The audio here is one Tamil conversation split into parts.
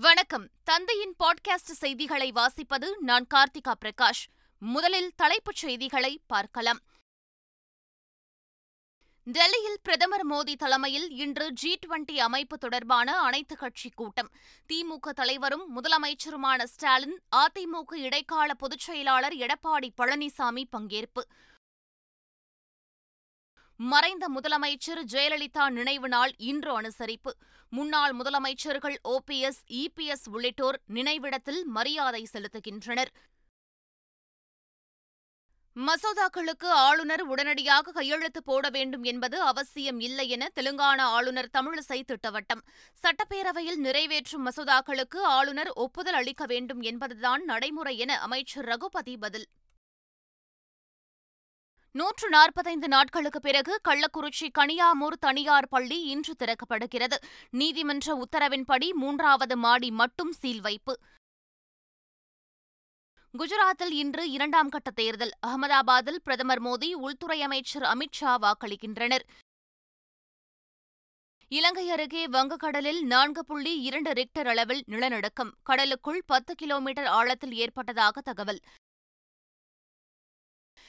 வணக்கம். தந்தையின் பாட்காஸ்ட் செய்திகளை வாசிப்பது நான் கார்த்திகா பிரகாஷ். முதலில் தலைப்புச் செய்திகளை பார்க்கலாம். டெல்லியில் பிரதமர் மோடி தலைமையில் இன்று ஜி டுவெண்டி அமைப்பு தொடர்பான அனைத்துக் கட்சி கூட்டம். திமுக தலைவரும் முதலமைச்சருமான ஸ்டாலின் அதிமுக இடைக்கால பொதுச் செயலாளர் எடப்பாடி பழனிசாமி பங்கேற்பு. மறைந்த முதலமைச்சர் ஜெயலலிதா நினைவு நாள் இன்று அனுசரிப்பு. முன்னாள் முதலமைச்சர்கள் ஓபிஎஸ் இபிஎஸ் உள்ளிட்டோர் நினைவிடத்தில் மரியாதை செலுத்துகின்றனர். மசோதாக்களுக்கு ஆளுநர் உடனடியாக கையெழுத்து போட வேண்டும் என்பது அவசியம் இல்லை என தெலுங்கானா ஆளுநர் தமிழிசை திட்டவட்டம். சட்டப்பேரவையில் நிறைவேற்றும் மசோதாக்களுக்கு ஆளுநர் ஒப்புதல் அளிக்க வேண்டும் என்பதுதான் நடைமுறை என அமைச்சர் ரகுபதி பதில். நூற்று நாற்பத்தைந்து நாட்களுக்கு பிறகு கள்ளக்குறிச்சி கனியாமூர் தனியார் பள்ளி இன்று திறக்கப்படுகிறது. நீதிமன்ற உத்தரவின்படி மூன்றாவது மாடி மட்டும் சீல் வைப்பு. குஜராத்தில் இன்று இரண்டாம் கட்ட தேர்தல். அகமதாபாத்தில் பிரதமர் மோடி உள்துறை அமைச்சர் அமித் ஷா வாக்களிக்கின்றனர். இலங்கை அருகே வங்கக்கடலில் நான்கு புள்ளி இரண்டு ரிக்டர் அளவில் நிலநடுக்கம். கடலுக்குள் பத்து கிலோமீட்டர் ஆழத்தில் ஏற்பட்டதாக தகவல்.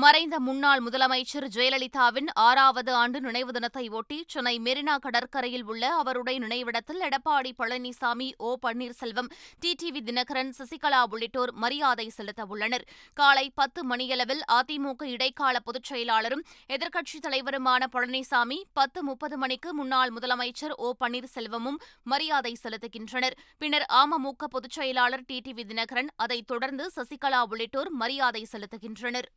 மறைந்த முன்னாள் முதலமைச்சர் ஜெயலலிதாவின் ஆறாவது ஆண்டு நினைவு தினத்தை ஒட்டி சென்னை மெரினா கடற்கரையில் உள்ள அவருடைய நினைவிடத்தில் எடப்பாடி பழனிசாமி ஓ பன்னீர்செல்வம் டிடிவி தினகரன் சசிகலா உள்ளிட்டோர் மரியாதை செலுத்த உள்ளனர். காலை பத்து மணியளவில் அதிமுக இடைக்கால பொதுச் செயலாளரும் எதிர்க்கட்சித் தலைவருமான பழனிசாமி பத்து முப்பது மணிக்கு முன்னாள் முதலமைச்சர் ஓ பன்னீர்செல்வமும் மரியாதை செலுத்துகின்றனர். பின்னர் அமமுக பொதுச் செயலாளர் டிடிவி தினகரன் அதைத் தொடர்ந்து சசிகலா உள்ளிட்டோர் மரியாதை செலுத்துகின்றனர்.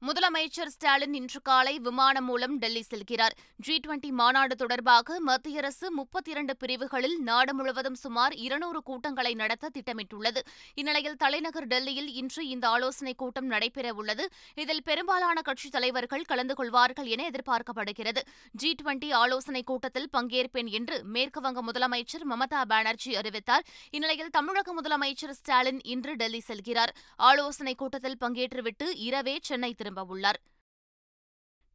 முதலமைச்சர் ஸ்டாலின் இன்று காலை விமானம் மூலம் டெல்லி செல்கிறார். ஜி டுவெண்டி மாநாடு தொடர்பாக மத்திய அரசு முப்பத்தி இரண்டு பிரிவுகளில் நாடு முழுவதும் சுமார் இருநூறு கூட்டங்களை நடத்த திட்டமிட்டுள்ளது. இந்நிலையில் தலைநகர் டெல்லியில் இன்று இந்த ஆலோசனைக் கூட்டம் நடைபெறவுள்ளது இதில் பெரும்பாலான கட்சித் தலைவர்கள் கலந்து கொள்வார்கள் என எதிர்பார்க்கப்படுகிறது. ஜி டுவெண்டி ஆலோசனைக் கூட்டத்தில் பங்கேற்பேன் என்று மேற்குவங்க முதலமைச்சர் மமதா பானர்ஜி அறிவித்தார். இந்நிலையில் தமிழக முதலமைச்சர் ஸ்டாலின் இன்று டெல்லி செல்கிறார். ஆலோசனைக் கூட்டத்தில் பங்கேற்றுவிட்டு இரவே சென்னை திரும்பவுள்ளார்.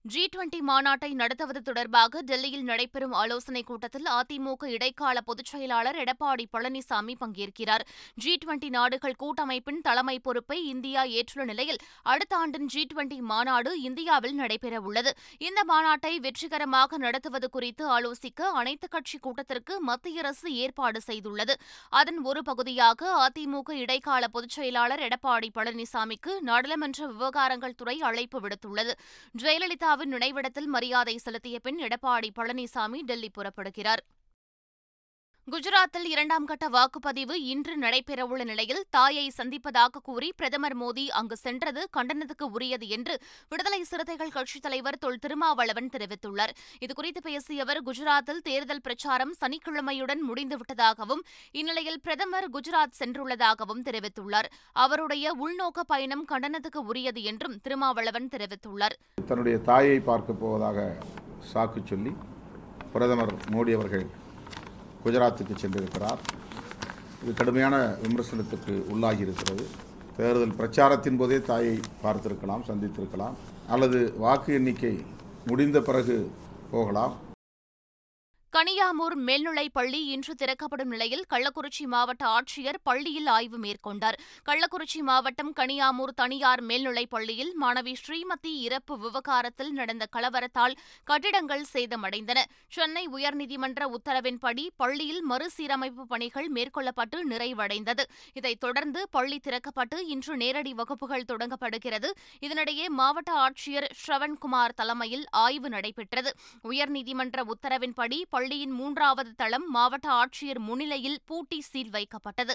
ஜி டுவெண்டி மாநாட்டை நடத்துவது தொடர்பாக டெல்லியில் நடைபெறும் ஆலோசனைக் கூட்டத்தில் அதிமுக இடைக்கால பொதுச் செயலாளர் எடப்பாடி பழனிசாமி பங்கேற்கிறார். ஜி டுவெண்டி நாடுகள் கூட்டமைப்பின் தலைமை பொறுப்பை இந்தியா ஏற்றுள்ள நிலையில் அடுத்த ஆண்டின் ஜி டுவெண்டி மாநாடு இந்தியாவில் நடைபெறவுள்ளது இந்த மாநாட்டை வெற்றிகரமாக நடத்துவது குறித்து ஆலோசிக்க அனைத்துக் கட்சி கூட்டத்திற்கு மத்திய அரசு ஏற்பாடு செய்துள்ளது. அதன் ஒரு பகுதியாக அதிமுக இடைக்கால பொதுச் செயலாளர் எடப்பாடி பழனிசாமிக்கு நாடாளுமன்ற விவகாரங்கள் துறை அழைப்பு விடுத்துள்ளது. ஜெயலலிதா ஜெயலலிதாவின் நினைவிடத்தில் மரியாதை செலுத்திய பின் எடப்பாடி பழனிசாமி டெல்லி புறப்படுகிறார். குஜராத்தில் இரண்டாம் கட்ட வாக்குப்பதிவு இன்று நடைபெறவுள்ள நிலையில் தாயை சந்திப்பதாக கூறி பிரதமர் மோடி அங்கு சென்றது கண்டனத்துக்கு உரியது என்று விடுதலை சிறுத்தைகள் கட்சித் தலைவர் தொல் திருமாவளவன் தெரிவித்துள்ளார். இதுகுறித்து பேசிய அவர் குஜராத்தில் தேர்தல் பிரச்சாரம் சனிக்கிழமையுடன் முடிந்துவிட்டதாகவும் இந்நிலையில் பிரதமர் குஜராத் சென்றுள்ளதாகவும் தெரிவித்துள்ளார். அவருடைய உள்நோக்க பயணம் கண்டனத்துக்கு உரியது என்றும் திருமாவளவன் தெரிவித்துள்ளார். தன்னுடைய தாயை பார்க்க போவதாக சாக்கு சொல்லி பிரதமர் மோடி அவர்கள் குஜராத்துக்கு சென்றிருக்கிறார். இது கடுமையான விமர்சனத்துக்கு உள்ளாகி இருக்கிறது தேர்தல் பிரச்சாரத்தின் போதே தாயை பார்த்திருக்கலாம் சந்தித்திருக்கலாம். அல்லது வாக்கு எண்ணிக்கை முடிந்த பிறகு போகலாம். கனியாமூர் மேல்நிலைப் பள்ளி இன்று திறக்கப்படும் நிலையில் கள்ளக்குறிச்சி மாவட்ட ஆட்சியர் பள்ளியில் ஆய்வு மேற்கொண்டார். கள்ளக்குறிச்சி மாவட்டம் கனியாமூர் தனியார் மேல்நிலைப் பள்ளியில் மாணவி ஸ்ரீமதி இறப்பு விவகாரத்தில் நடந்த கலவரத்தால் கட்டிடங்கள் சேதமடைந்தன. சென்னை உயர்நீதிமன்ற உத்தரவின்படி பள்ளியில் மறுசீரமைப்பு பணிகள் மேற்கொள்ளப்பட்டு நிறைவடைந்தது. இதைத் தொடர்ந்து பள்ளி திறக்கப்பட்டு இன்று நேரடி வகுப்புகள் தொடங்கப்படுகிறது. இதனிடையே மாவட்ட ஆட்சியர் ஸ்ரவண்குமார் தலைமையில் ஆய்வு நடைபெற்றது. உயர்நீதிமன்ற உத்தரவின்படி பள்ளியின் மூன்றாவது தளம் மாவட்ட ஆட்சியர் முன்னிலையில் பூட்டி சீல் வைக்கப்பட்டது.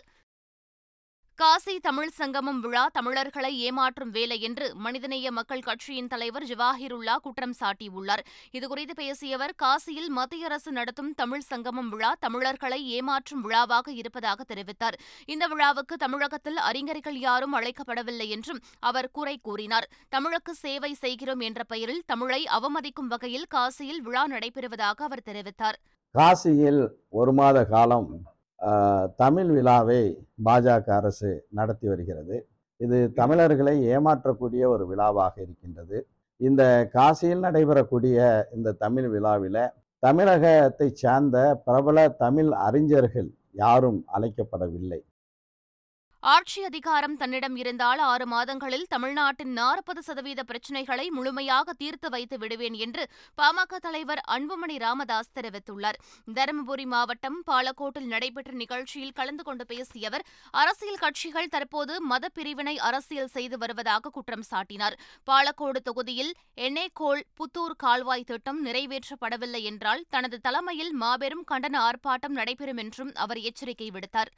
காசி தமிழ் சங்கமம் விழா தமிழர்களை ஏமாற்றும் வேலை என்று மனிதநேய மக்கள் கட்சியின் தலைவர் ஜவாஹிருல்லா குற்றம் சாட்டியுள்ளார். இதுகுறித்து பேசியவர் காசியில் மத்திய அரசு நடத்தும் தமிழ் சங்கமம் விழா தமிழர்களை ஏமாற்றும் விழாவாக இருப்பதாக தெரிவித்தார். இந்த விழாவுக்கு தமிழகத்தில் அறிஞர்கள் யாரும் அழைக்கப்படவில்லை என்றும் அவர் குறை கூறினார். தமிழுக்கு சேவை செய்கிறோம் என்ற பெயரில் தமிழை அவமதிக்கும் வகையில் காசியில் விழா நடைபெறுவதாக அவர் தெரிவித்தார். காசியில் ஒரு மாத காலம் தமிழ் விழாவை பாஜக அரசு நடத்தி வருகிறது. இது தமிழர்களை ஏமாற்றக்கூடிய ஒரு விழாவாக இருக்கின்றது. இந்த காசியில் நடைபெறக்கூடிய இந்த தமிழ் விழாவில் தமிழகத்தைச் சார்ந்த பிரபல தமிழ் அறிஞர்கள் யாரும் அழைக்கப்படவில்லை. ஆட்சி அதிகாரம் தன்னிடம் இருந்தால் ஆறு மாதங்களில் தமிழ்நாட்டின் நாற்பது சதவீத பிரச்சினைகளை முழுமையாக தீர்த்து வைத்து விடுவேன் என்று பாமக தலைவர் அன்புமணி ராமதாஸ் தெரிவித்துள்ளார். தருமபுரி மாவட்டம் பாலக்கோட்டில் நடைபெற்ற நிகழ்ச்சியில் கலந்து கொண்டு பேசிய அவர் அரசியல் கட்சிகள் தற்போது மத பிரிவினை அரசியல் செய்து வருவதாக குற்றம் சாட்டினார். பாலக்கோடு தொகுதியில் எண்ணெய்கோள் புத்தூர் கால்வாய் திட்டம் நிறைவேற்றப்படவில்லை என்றால் தனது தலைமையில் மாபெரும் கண்டன ஆர்ப்பாட்டம் நடைபெறும் என்றும் அவர் எச்சரிக்கை விடுத்தார்.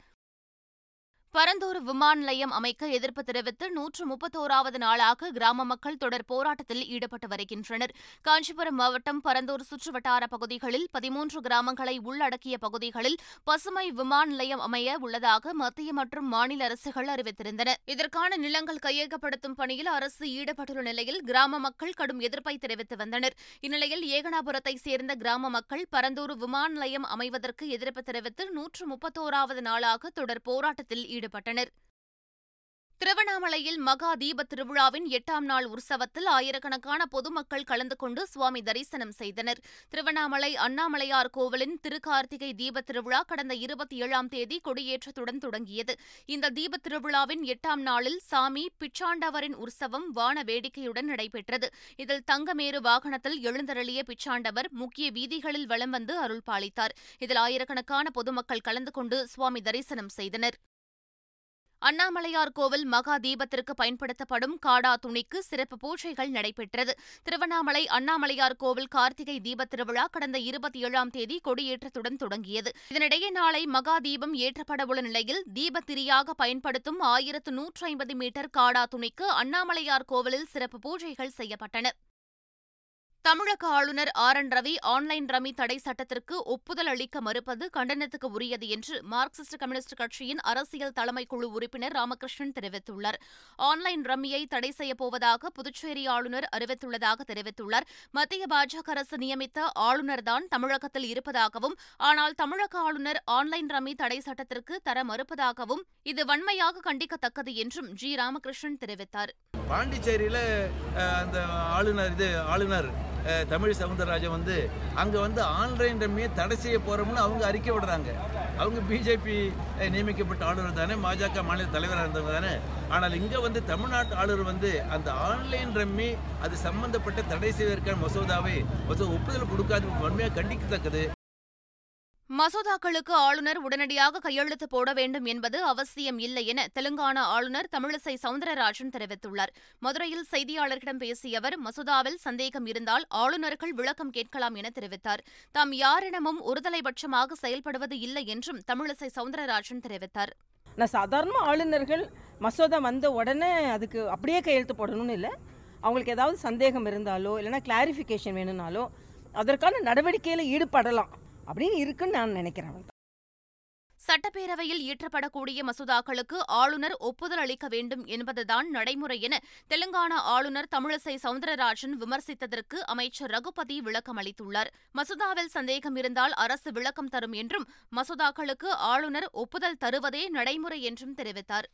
பரந்தூர் விமான நிலையம் அமைக்க எதிர்ப்பு தெரிவித்து நூற்று முப்பத்தோராவது நாளாக கிராம மக்கள் தொடர் போராட்டத்தில் ஈடுபட்டு வருகின்றனர். காஞ்சிபுரம் மாவட்டம் பரந்தூர் சுற்றுவட்டார பகுதிகளில் பதிமூன்று கிராமங்களை உள்ளடக்கிய பகுதிகளில் பசுமை விமான நிலையம் அமைய உள்ளதாக மத்திய மற்றும் மாநில அரசுகள் அறிவித்திருந்தன. இதற்கான நிலங்கள் கையகப்படுத்தும் பணியில் அரசு ஈடுபட்டுள்ள நிலையில் கிராம மக்கள் கடும் எதிர்ப்பை தெரிவித்து வந்தனர். இந்நிலையில் ஏகனாபுரத்தை சேர்ந்த கிராம மக்கள் பரந்தூர் விமான நிலையம் அமைவதற்கு எதிர்ப்பு தெரிவித்து நூற்று முப்பத்தோராவது நாளாக தொடர் போராட்டத்தில் ஈடுபட்டனர். திருவண்ணாமலையில் மகா தீப திருவிழாவின் எட்டாம் நாள் உற்சவத்தில் ஆயிரக்கணக்கான பொதுமக்கள் கலந்து கொண்டு சுவாமி தரிசனம் செய்தனர். திருவண்ணாமலை அண்ணாமலையார் கோவிலின் திருக்கார்த்திகை தீப திருவிழா கடந்த இருபத்தி ஏழாம் தேதி கொடியேற்றத்துடன் தொடங்கியது. இந்த தீப திருவிழாவின் எட்டாம் நாளில் சாமி பிச்சாண்டவரின் உற்சவம் வான வேடிக்கையுடன் நடைபெற்றது. இதில் தங்கமேரு வாகனத்தில் எழுந்தருளிய பிச்சாண்டவர் முக்கிய வீதிகளில் வலம் வந்து அருள் பாலித்தார் இதில் ஆயிரக்கணக்கான பொதுமக்கள் கலந்து கொண்டு சுவாமி தரிசனம் செய்தனர். அண்ணாமலையார் கோவில் மகா தீபத்திற்கு பயன்படுத்தப்படும் காடா துணிக்கு சிறப்பு பூஜைகள் நடைபெற்றது. திருவண்ணாமலை அண்ணாமலையார் கோவில் கார்த்திகை தீப திருவிழா கடந்த இருபத்தி ஏழாம் தேதி கொடியேற்றத்துடன் தொடங்கியது. இதனிடையே நாளை மகா தீபம் ஏற்றப்படவுள்ள நிலையில் தீபத்திரியாக பயன்படுத்தும் ஆயிரத்து நூற்று ஐம்பது மீட்டர் காடா துணிக்கு அண்ணாமலையார் கோவிலில் சிறப்பு பூஜைகள் செய்யப்பட்டன. தமிழக ஆளுநர் R N Ravi online rummy தடை சட்டத்திற்கு ஒப்புதல் அளிக்க மறுப்பது கண்டனத்துக்கு உரியது என்று மார்க்சிஸ்ட் கம்யூனிஸ்ட் கட்சியின் அரசியல் தலைமை குழு உறுப்பினர் ராமகிருஷ்ணன் தெரிவித்துள்ளார். ஆன்லைன் ரம்மியை தடை செய்யப்போவதாக புதுச்சேரி ஆளுநர் அறிவித்துள்ளதாக தெரிவித்துள்ளார். மத்திய பாஜக அரசு நியமித்த ஆளுநர்தான் தமிழகத்தில் இருப்பதாகவும் ஆனால் தமிழக ஆளுநர் ஆன்லைன் ரம்மி தடை சட்டத்திற்கு தர மறுப்பதாகவும் இது வன்மையாக கண்டிக்கத்தக்கது என்றும் ஜி. ராமகிருஷ்ணன் தெரிவித்தார். பாண்டிச்சேரியில் அந்த ஆளுநர் இது ஆளுநர் தமிழ் சவுந்தரராஜன் வந்து அங்கே வந்து ஆன்லைன் ரம்மியை தடை செய்ய போகிறோம்னு அவங்க அறிக்கை விடுறாங்க. அவங்க பிஜேபி நியமிக்கப்பட்ட ஆளுநர் தானே பாஜக மாநில தலைவராக இருந்தவங்க தானே. ஆனால் இங்கே வந்து தமிழ்நாட்டு ஆளுநர் வந்து அந்த ஆன்லைன் ரம்மி அது சம்பந்தப்பட்ட தடை செய்வதற்கான மசோதாவை மசோதா ஒப்புதல் கொடுக்காது வன்மையாக கண்டிக்கத்தக்கது. மசோதாக்களுக்கு ஆளுநர் உடனடியாக கையெழுத்து போட வேண்டும் என்பது அவசியம் இல்லை என தெலுங்கானா ஆளுநர் தமிழிசை சவுந்தரராஜன் தெரிவித்துள்ளார். மதுரையில் செய்தியாளர்களிடம் பேசிய அவர் மசோதாவில் சந்தேகம் இருந்தால் ஆளுநர்கள் விளக்கம் கேட்கலாம் என தெரிவித்தார். தாம் யாரிடமும் ஒருதலைபட்சமாக செயல்படுவது இல்லை என்றும் தமிழிசை சவுந்தரராஜன் தெரிவித்தார். நான் சாதாரண ஆளுநர்கள் மசோதா வந்த உடனே அதுக்கு அப்படியே கையெழுத்து போடணும்னு இல்லை. அவங்களுக்கு ஏதாவது சந்தேகம் இருந்தாலோ இல்லைன்னா கிளாரிஃபிகேஷன் வேணும்னாலோ அதற்கான நடவடிக்கையில் ஈடுபடலாம். அப்படின்னு இருக்குன்னு நான் நினைக்கிறேன் சட்டப்பேரவையில் இயற்றப்படக்கூடிய மசோதாக்களுக்கு ஆளுநர் ஒப்புதல் அளிக்க வேண்டும் என்பதுதான் நடைமுறை என தெலுங்கானா ஆளுநர் தமிழிசை சவுந்தரராஜன் விமர்சித்ததற்கு அமைச்சர் ரகுபதி விளக்கம் அளித்துள்ளார். மசோதாவில் சந்தேகம் இருந்தால் அரசு விளக்கம் தரும் என்றும் மசோதாக்களுக்கு ஆளுநர் ஒப்புதல் தருவதே நடைமுறை என்றும் தெரிவித்தார்.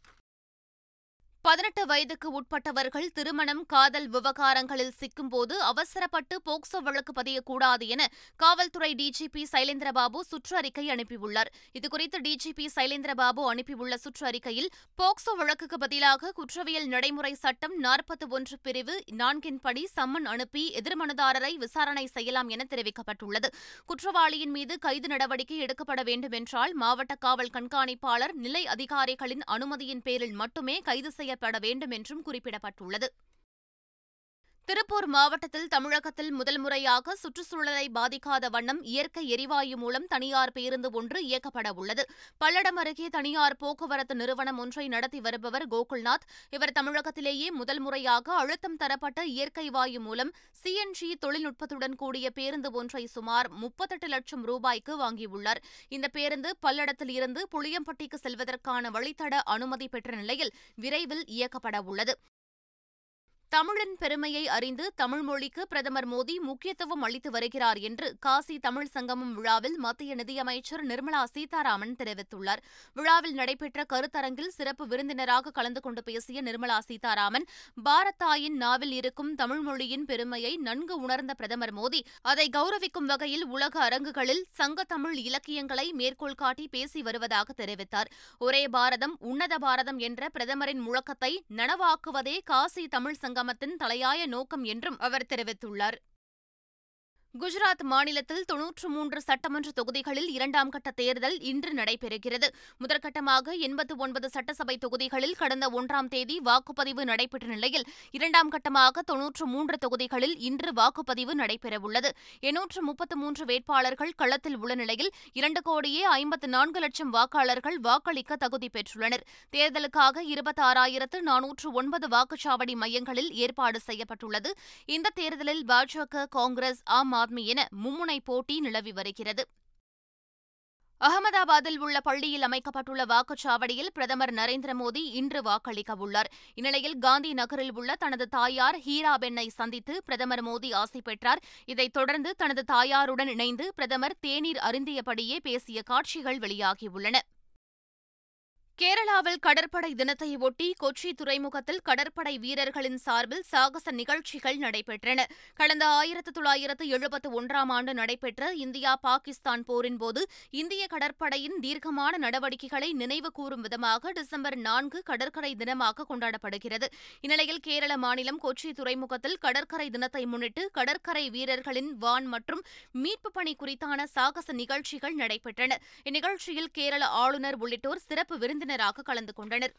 பதினெட்டு வயதுக்கு உட்பட்டவர்கள் திருமணம் காதல் விவகாரங்களில் சிக்கும்போது அவசரப்பட்டு போக்சோ வழக்கு பதியக்கூடாது என காவல்துறை டிஜிபி சைலேந்திரபாபு சுற்றறிக்கை அனுப்பியுள்ளார். இதுகுறித்து டிஜிபி சைலேந்திரபாபு அனுப்பியுள்ள சுற்றறிக்கையில் போக்சோ வழக்குக்கு பதிலாக குற்றவியல் நடைமுறை சட்டம் நாற்பத்தி ஒன்று பிரிவு நான்கின்படி சம்மன் அனுப்பி எதிர்மனுதாரரை விசாரணை செய்யலாம் என தெரிவிக்கப்பட்டுள்ளது. குற்றவாளியின் மீது கைது நடவடிக்கை எடுக்கப்பட வேண்டுமென்றால் மாவட்ட காவல் கண்காணிப்பாளர் நிலை அதிகாரிகளின் அனுமதியின் பேரில் மட்டுமே கைது செய்ய செய்யப்பட வேண்டும் என்றும் குறிப்பிடப்பட்டுள்ளது. திருப்பூர் மாவட்டத்தில் தமிழகத்தில் முதல் முறையாக சுற்றுச்சூழலை பாதிக்காத வண்ணம் இயற்கை எரிவாயு மூலம் தனியார் பேருந்து ஒன்று இயக்கப்பட உள்ளது. பல்லடம் அருகே தனியார் போக்குவரத்து நிறுவனம் ஒன்றை நடத்தி வருபவர் கோகுல்நாத். இவர் தமிழகத்திலேயே முதல் முறையாக அழுத்தம் தரப்பட்ட இயற்கை வாயு மூலம் சிஎன்ஜி தொழில்நுட்பத்துடன் கூடிய பேருந்து ஒன்றை சுமார் முப்பத்தெட்டு லட்சம் ரூபாய்க்கு வாங்கியுள்ளார். இந்த பேருந்து பல்லடத்தில் இருந்து புளியம்பட்டிக்கு செல்வதற்கான வழித்தட அனுமதி பெற்ற நிலையில் விரைவில் இயக்கப்பட உள்ளது. தமிழின் பெருமையை அறிந்து தமிழ் மொழிக்கு பிரதமர் மோடி முக்கியத்துவம் அளித்து வருகிறார் என்று காசி தமிழ் சங்கமம் விழாவில் மத்திய நிதியமைச்சர் நிர்மலா சீதாராமன் தெரிவித்துள்ளார். விழாவில் நடைபெற்ற கருத்தரங்கில் சிறப்பு விருந்தினராக கலந்து கொண்டு பேசிய நிர்மலா சீதாராமன் பாரத்தாயின் நாவில் இருக்கும் தமிழ் மொழியின் பெருமையை நன்கு உணர்ந்த பிரதமர் மோடி அதை கௌரவிக்கும் வகையில் உலக அரங்குகளில் சங்க தமிழ் இலக்கியங்களை மேற்கோள் காட்டி பேசி வருவதாக தெரிவித்தார். ஒரே பாரதம் உன்னத பாரதம் என்ற பிரதமரின் முழக்கத்தை நனவாக்குவதே காசி தமிழ் சங்கம் கிராமத்தின் தலையாய நோக்கம் என்றும் அவர் தெரிவித்துள்ளார். குஜராத் மாநிலத்தில் தொன்னூற்று மூன்று சட்டமன்ற தொகுதிகளில் இரண்டாம் கட்ட தேர்தல் இன்று நடைபெறுகிறது. முதற்கட்டமாக எண்பத்து ஒன்பது சட்டசபை தொகுதிகளில் கடந்த ஒன்றாம் தேதி வாக்குப்பதிவு நடைபெற்ற நிலையில் இரண்டாம் கட்டமாக தொன்னூற்று மூன்று தொகுதிகளில் இன்று வாக்குப்பதிவு நடைபெறவுள்ளது. எண்ணூற்று முப்பத்து மூன்று வேட்பாளர்கள் களத்தில் உள்ள நிலையில் இரண்டு கோடியே ஐம்பத்து நான்கு லட்சம் வாக்காளர்கள் வாக்களிக்க தகுதி பெற்றுள்ளனர். தேர்தலுக்காக இருபத்தாறாயிரத்து நானூற்று ஒன்பது வாக்குச்சாவடி மையங்களில் ஏற்பாடு செய்யப்பட்டுள்ளது. இந்த தேர்தலில் பாஜக காங்கிரஸ் ஆம் ஆத்மி என மும்முனை போட்டி நிலவி வருகிறது. அகமதாபாத்தில் உள்ள பள்ளியில் அமைக்கப்பட்டுள்ள வாக்குச்சாவடியில் பிரதமர் நரேந்திர மோடி இன்று வாக்களிக்க உள்ளார். இந்நிலையில் காந்தி நகரில் உள்ள தனது தாயார் ஹீராபென்னை சந்தித்து பிரதமர் மோடி ஆசை பெற்றார். இதைத் தொடர்ந்து தனது தாயாருடன் இணைந்து பிரதமர் தேநீர் அருந்தியபடியே பேசிய காட்சிகள் வெளியாகியுள்ளன. கேரளாவில் கடற்படை தினத்தையொட்டி கொச்சி துறைமுகத்தில் கடற்படை வீரர்களின் சார்பில் சாகச நிகழ்ச்சிகள் நடைபெற்றன. கடந்த ஆயிரத்து தொள்ளாயிரத்து எழுபத்து ஒன்றாம் ஆண்டு நடைபெற்ற இந்தியா பாகிஸ்தான் போரின்போது இந்திய கடற்படையின் தீர்க்கமான நடவடிக்கைகளை நினைவு கூறும் விதமாக டிசம்பர் நான்கு கடற்கரை தினமாக கொண்டாடப்படுகிறது. இந்நிலையில் கேரள மாநிலம் கொச்சி துறைமுகத்தில் கடற்கரை தினத்தை முன்னிட்டு கடற்கரை வீரர்களின் வான் மற்றும் மீட்பு பணி குறித்தான சாகச நிகழ்ச்சிகள் நடைபெற்றன. இந்நிகழ்ச்சியில் கேரள ஆளுநர் உள்ளிட்டோர் சிறப்பு விருந்து விருந்தினராக கலந்து கொண்டனர்.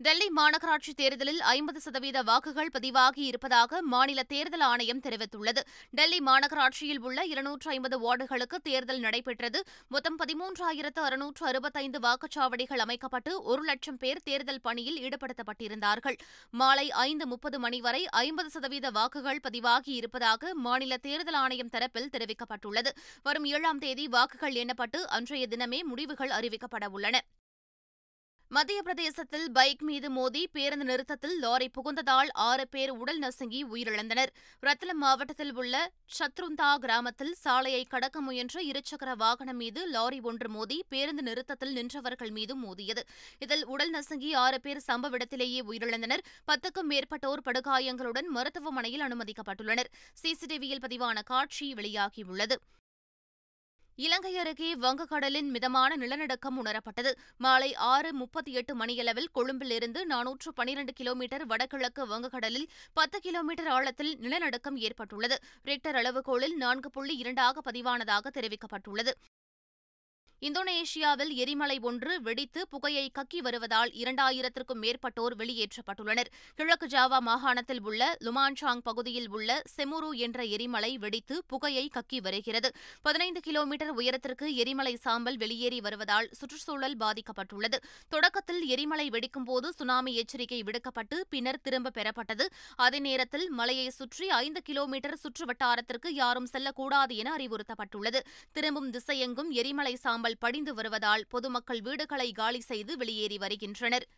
டெல்லி மாநகராட்சி தேர்தலில் ஐம்பது சதவீத வாக்குகள் பதிவாகி இருப்பதாக மாநில தேர்தல் ஆணையம் தெரிவித்துள்ளது. டெல்லி மாநகராட்சியில் உள்ள இருநூற்று ஐம்பது வார்டுகளுக்கு தேர்தல் நடைபெற்றது. மொத்தம் பதிமூன்றாயிரத்து அறுநூற்று அறுபத்தைந்து வாக்குச்சாவடிகள் அமைக்கப்பட்டு ஒரு லட்சம் பேர் தேர்தல் பணியில் ஈடுபடுத்தப்பட்டிருந்தார்கள். மாலை ஐந்து முப்பது மணி வரை ஐம்பது சதவீத வாக்குகள் பதிவாகி இருப்பதாக மாநில தேர்தல் ஆணையம் தரப்பில் தெரிவிக்கப்பட்டுள்ளது. வரும் ஏழாம் தேதி வாக்குகள் எண்ணப்பட்டு அன்றைய தினமே முடிவுகள் அறிவிக்கப்பட உள்ளன. மத்திய பிரதேசத்தில் பைக் மீது மோதி பேருந்து நிறுத்தத்தில் லாரி புகுந்ததால் ஆறு பேர் உடல் நசுங்கி உயிரிழந்தனர். ரத்லம் மாவட்டத்தில் உள்ள சத்ருந்தா கிராமத்தில் சாலையை கடக்க முயன்ற இருசக்கர வாகனம் மீது லாரி ஒன்று மோதி பேருந்து நிறுத்தத்தில் நின்றவர்கள் மீது மோதியது. இதில் உடல் நசுங்கி ஆறு பேர் சம்பவ இடத்திலேயே உயிரிழந்தனர். பத்துக்கும் மேற்பட்டோர் படுகாயங்களுடன் மருத்துவமனையில் அனுமதிக்கப்பட்டுள்ளனர். சிசிடிவியில் பதிவான காட்சி வெளியாகியுள்ளது. இலங்கை அருகே வங்கக்கடலின் மிதமான நிலநடுக்கம் உணரப்பட்டது. மாலை ஆறு முப்பத்தி எட்டு மணியளவில் கொழும்பிலிருந்து நானூற்று பனிரண்டு கிலோமீட்டர் வடகிழக்கு வங்கக்கடலில் பத்து கிலோமீட்டர் ஆழத்தில் நிலநடுக்கம் ஏற்பட்டுள்ளது. ரிக்டர் அளவுகோலில் நான்கு புள்ளி இரண்டாக பதிவானதாக தெரிவிக்கப்பட்டுள்ளது. இந்தோனேஷியாவில் எரிமலை ஒன்று வெடித்து புகையை கக்கி வருவதால் இரண்டாயிரத்திற்கும் மேற்பட்டோர் வெளியேற்றப்பட்டுள்ளனர். கிழக்கு ஜாவா மாகாணத்தில் உள்ள லுமான்சாங் பகுதியில் உள்ள செமுரு என்ற எரிமலை வெடித்து புகையை கக்கி வருகிறது. பதினைந்து கிலோமீட்டர் உயரத்திற்கு எரிமலை சாம்பல் வெளியேறி வருவதால் சுற்றுச்சூழல் பாதிக்கப்பட்டுள்ளது. தொடக்கத்தில் எரிமலை வெடிக்கும்போது சுனாமி எச்சரிக்கை விடுக்கப்பட்டு பின்னர் திரும்ப பெறப்பட்டது. அதே நேரத்தில் மலையை சுற்றி ஐந்து கிலோமீட்டர் சுற்று வட்டாரத்திற்கு யாரும் செல்லக்கூடாது என அறிவுறுத்தப்பட்டுள்ளது. திரும்பும் திசையெங்கும் எரிமலை சாம்பல் படிந்து வருவதால் பொதுமக்கள் வீடுகளை காலி செய்து வெளியேறி வருகின்றனர்.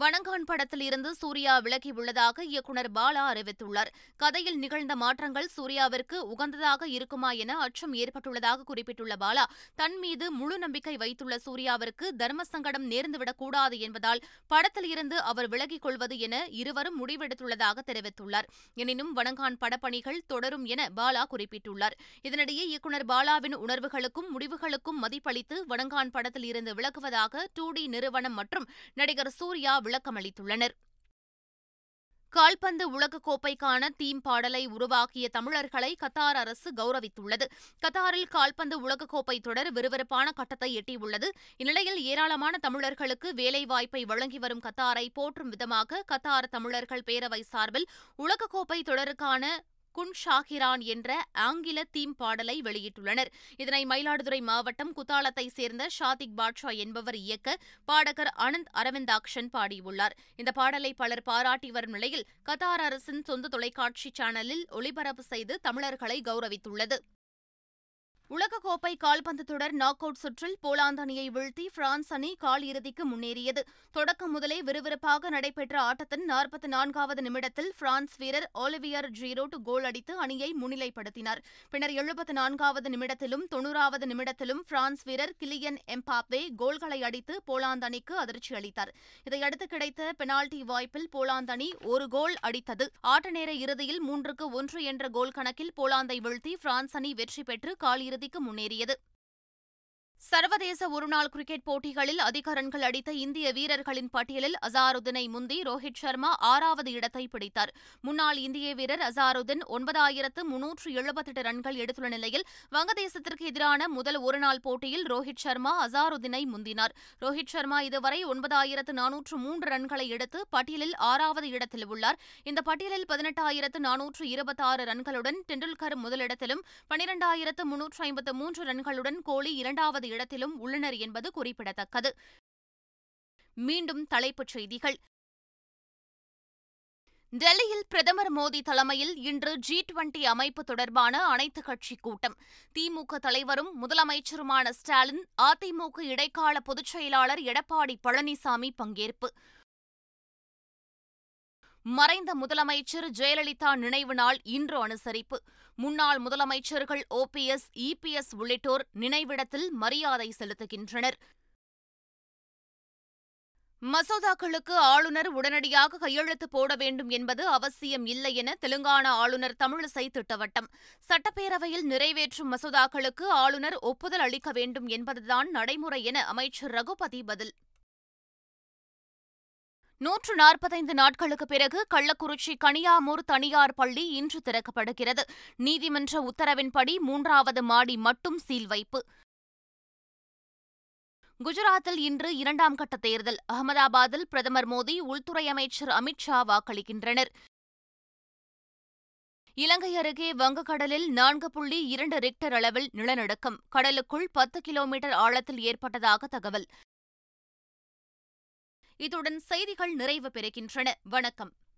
வணங்கான் படத்தில் இருந்து சூர்யா விலகியுள்ளதாக இயக்குநர் பாலா அறிவித்துள்ளார். கதையில் நிகழ்ந்த மாற்றங்கள் சூர்யாவிற்கு உகந்ததாக இருக்குமா என அச்சம் ஏற்பட்டுள்ளதாக குறிப்பிட்டுள்ள பாலா தன் மீது முழு நம்பிக்கை வைத்துள்ள சூர்யாவிற்கு தர்ம சங்கடம் நேர்ந்துவிடக் கூடாது என்பதால் படத்தில் இருந்து அவர் விலகிக் கொள்வது என இருவரும் முடிவெடுத்துள்ளதாக தெரிவித்துள்ளார். எனினும் வணங்கான் படப்பணிகள் தொடரும் என பாலா குறிப்பிட்டுள்ளார். இதனிடையே இயக்குநர் பாலாவின் உணர்வுகளுக்கும் முடிவுகளுக்கும் மதிப்பளித்து வணங்கான் படத்தில் இருந்து விலகுவதாக டூ டி நிறுவனம் மற்றும் நடிகர் சூர்யா விளக்கமளித்துள்ளனர் கால்பந்து உலகக்கோப்பைக்கான தீம் பாடலை உருவாக்கிய தமிழர்களை கத்தார் அரசு கௌரவித்துள்ளது. கத்தாரில் கால்பந்து உலகக்கோப்பை தொடர் விறுவிறுப்பான கட்டத்தை எட்டியுள்ளது. இந்நிலையில் ஏராளமான தமிழர்களுக்கு வேலைவாய்ப்பை வழங்கி வரும் கத்தாரை போற்றும் விதமாக கத்தார் தமிழர்கள் பேரவை சார்பில் உலகக்கோப்பை தொடருக்கான குன் ஷாகிரான் என்ற ஆங்கில தீம் பாடலை வெளியிட்டுள்ளனர். இதனை மயிலாடுதுறை மாவட்டம் குத்தாலத்தை சேர்ந்த ஷாதிக் பாட்ஷா என்பவர் இயக்க பாடகர் அனந்த் அரவிந்தாக்ஷன் பாடியுள்ளார். இந்த பாடலை பலர் பாராட்டி வரும் நிலையில் கத்தார் அரசின் சொந்த தொலைக்காட்சி சேனலில் ஒளிபரப்பு செய்து தமிழர்களை கௌரவித்துள்ளது. உலகக்கோப்பை கால்பந்து தொடர் நாக் அவுட் சுற்றில் போலாந்து அணியை வீழ்த்தி பிரான்ஸ் அணி கால் இறுதிக்கு முன்னேறியது. தொடக்கம் முதலே விறுவிறுப்பாக நடைபெற்ற ஆட்டத்தின் நாற்பத்தி நான்காவது நிமிடத்தில் பிரான்ஸ் வீரர் ஒலிவியர் ஜீரோட் கோல் அடித்து அணியை முன்னிலைப்படுத்தினார். பின்னர் எழுபத்தி நான்காவது நிமிடத்திலும் தொன்னூறாவது நிமிடத்திலும் பிரான்ஸ் வீரர் கிலியன் எம்பாப்வே கோல்களை அடித்து போலாந்து அணிக்கு அதிர்ச்சி அளித்தார். இதையடுத்து கிடைத்த பெனால்டி வாய்ப்பில் போலாந்து அணி ஒரு கோல் அடித்தது. ஆட்ட நேர இறுதியில் மூன்றுக்கு ஒன்று என்ற கோல் கணக்கில் போலாந்தை வீழ்த்தி பிரான்ஸ் அணி வெற்றி பெற்று கால் இறுதிக்கு முன்னேறியது. சர்வதேச ஒருநாள் கிரிக்கெட் போட்டிகளில் அதிக ரன்கள் அடித்த இந்திய வீரர்களின் பட்டியலில் அசாருதீனை முந்தி ரோஹித் சர்மா ஆறாவது இடத்தை பிடித்தார். முன்னாள் இந்திய வீரர் அசாருதீன் ஒன்பதாயிரத்து முன்னூற்று எழுபத்தெட்டு ரன்கள் எடுத்துள்ள நிலையில் வங்கதேசத்திற்கு எதிரான முதல் ஒருநாள் போட்டியில் ரோஹித் சர்மா அசாருதீனை முந்தினார். ரோஹித் சர்மா இதுவரை ஒன்பதாயிரத்து நானூற்று மூன்று ரன்களை எடுத்து பட்டியலில் ஆறாவது இடத்தில் உள்ளார். இந்த பட்டியலில் பதினெட்டாயிரத்து நானூற்று இருபத்தாறு ரன்களுடன் டெண்டுல்கர் முதலிடத்திலும் பனிரெண்டாயிரத்து முன்னூற்று ஐம்பத்து மூன்று ரன்களுடன் கோலி இரண்டாவது இடத்திலும் உள்ளனர் என்பது குறிப்பிடத்தக்கது. மீண்டும் தலைப்புச் செய்திகள். டெல்லியில் பிரதமர் மோடி தலைமையில் இன்று ஜி டுவெண்டி அமைப்பு தொடர்பான அனைத்துக் கட்சி கூட்டம். திமுக தலைவரும் முதலமைச்சருமான ஸ்டாலின் அதிமுக இடைக்கால பொதுச் செயலாளர் எடப்பாடி பழனிசாமி பங்கேற்பு. மறைந்த முதலமைச்சர் ஜெயலலிதா நினைவு நாள் இன்று அனுசரிப்பு. முன்னாள் முதலமைச்சர்கள் ஓபிஎஸ் இபிஎஸ் உள்ளிட்டோர் நினைவிடத்தில் மரியாதை செலுத்துகின்றனர். மசோதாக்களுக்கு ஆளுநர் உடனடியாக கையெழுத்து போட வேண்டும் என்பது அவசியம் இல்லை என தெலுங்கானா ஆளுநர் தமிழிசை திட்டவட்டம். சட்டப்பேரவையில் நிறைவேற்றும் மசோதாக்களுக்கு ஆளுநர் ஒப்புதல் அளிக்க வேண்டும் என்பதுதான் நடைமுறை என அமைச்சர் ரகுபதி பதில். நூற்று நாற்பத்தைந்து நாட்களுக்கு பிறகு கள்ளக்குறிச்சி கனியாமூர் தனியார் பள்ளி இன்று திறக்கப்படுகிறது. நீதிமன்ற உத்தரவின்படி மூன்றாவது மாடி மட்டும் சீல் வைப்பு. குஜராத்தில் இன்று இரண்டாம் கட்ட தேர்தல். அகமதாபாத்தில் பிரதமர் மோடி உள்துறை அமைச்சர் அமித் ஷா வாக்களிக்கின்றனர். இலங்கை அருகே வங்கக்கடலில் நான்கு புள்ளி இரண்டு ரிக்டர் அளவில் நிலநடுக்கம். கடலுக்குள் பத்து கிலோமீட்டர் ஆழத்தில் ஏற்பட்டதாக தகவல். இத்துடன் செய்திகள் நிறைவு பெறுகின்றன. வணக்கம்.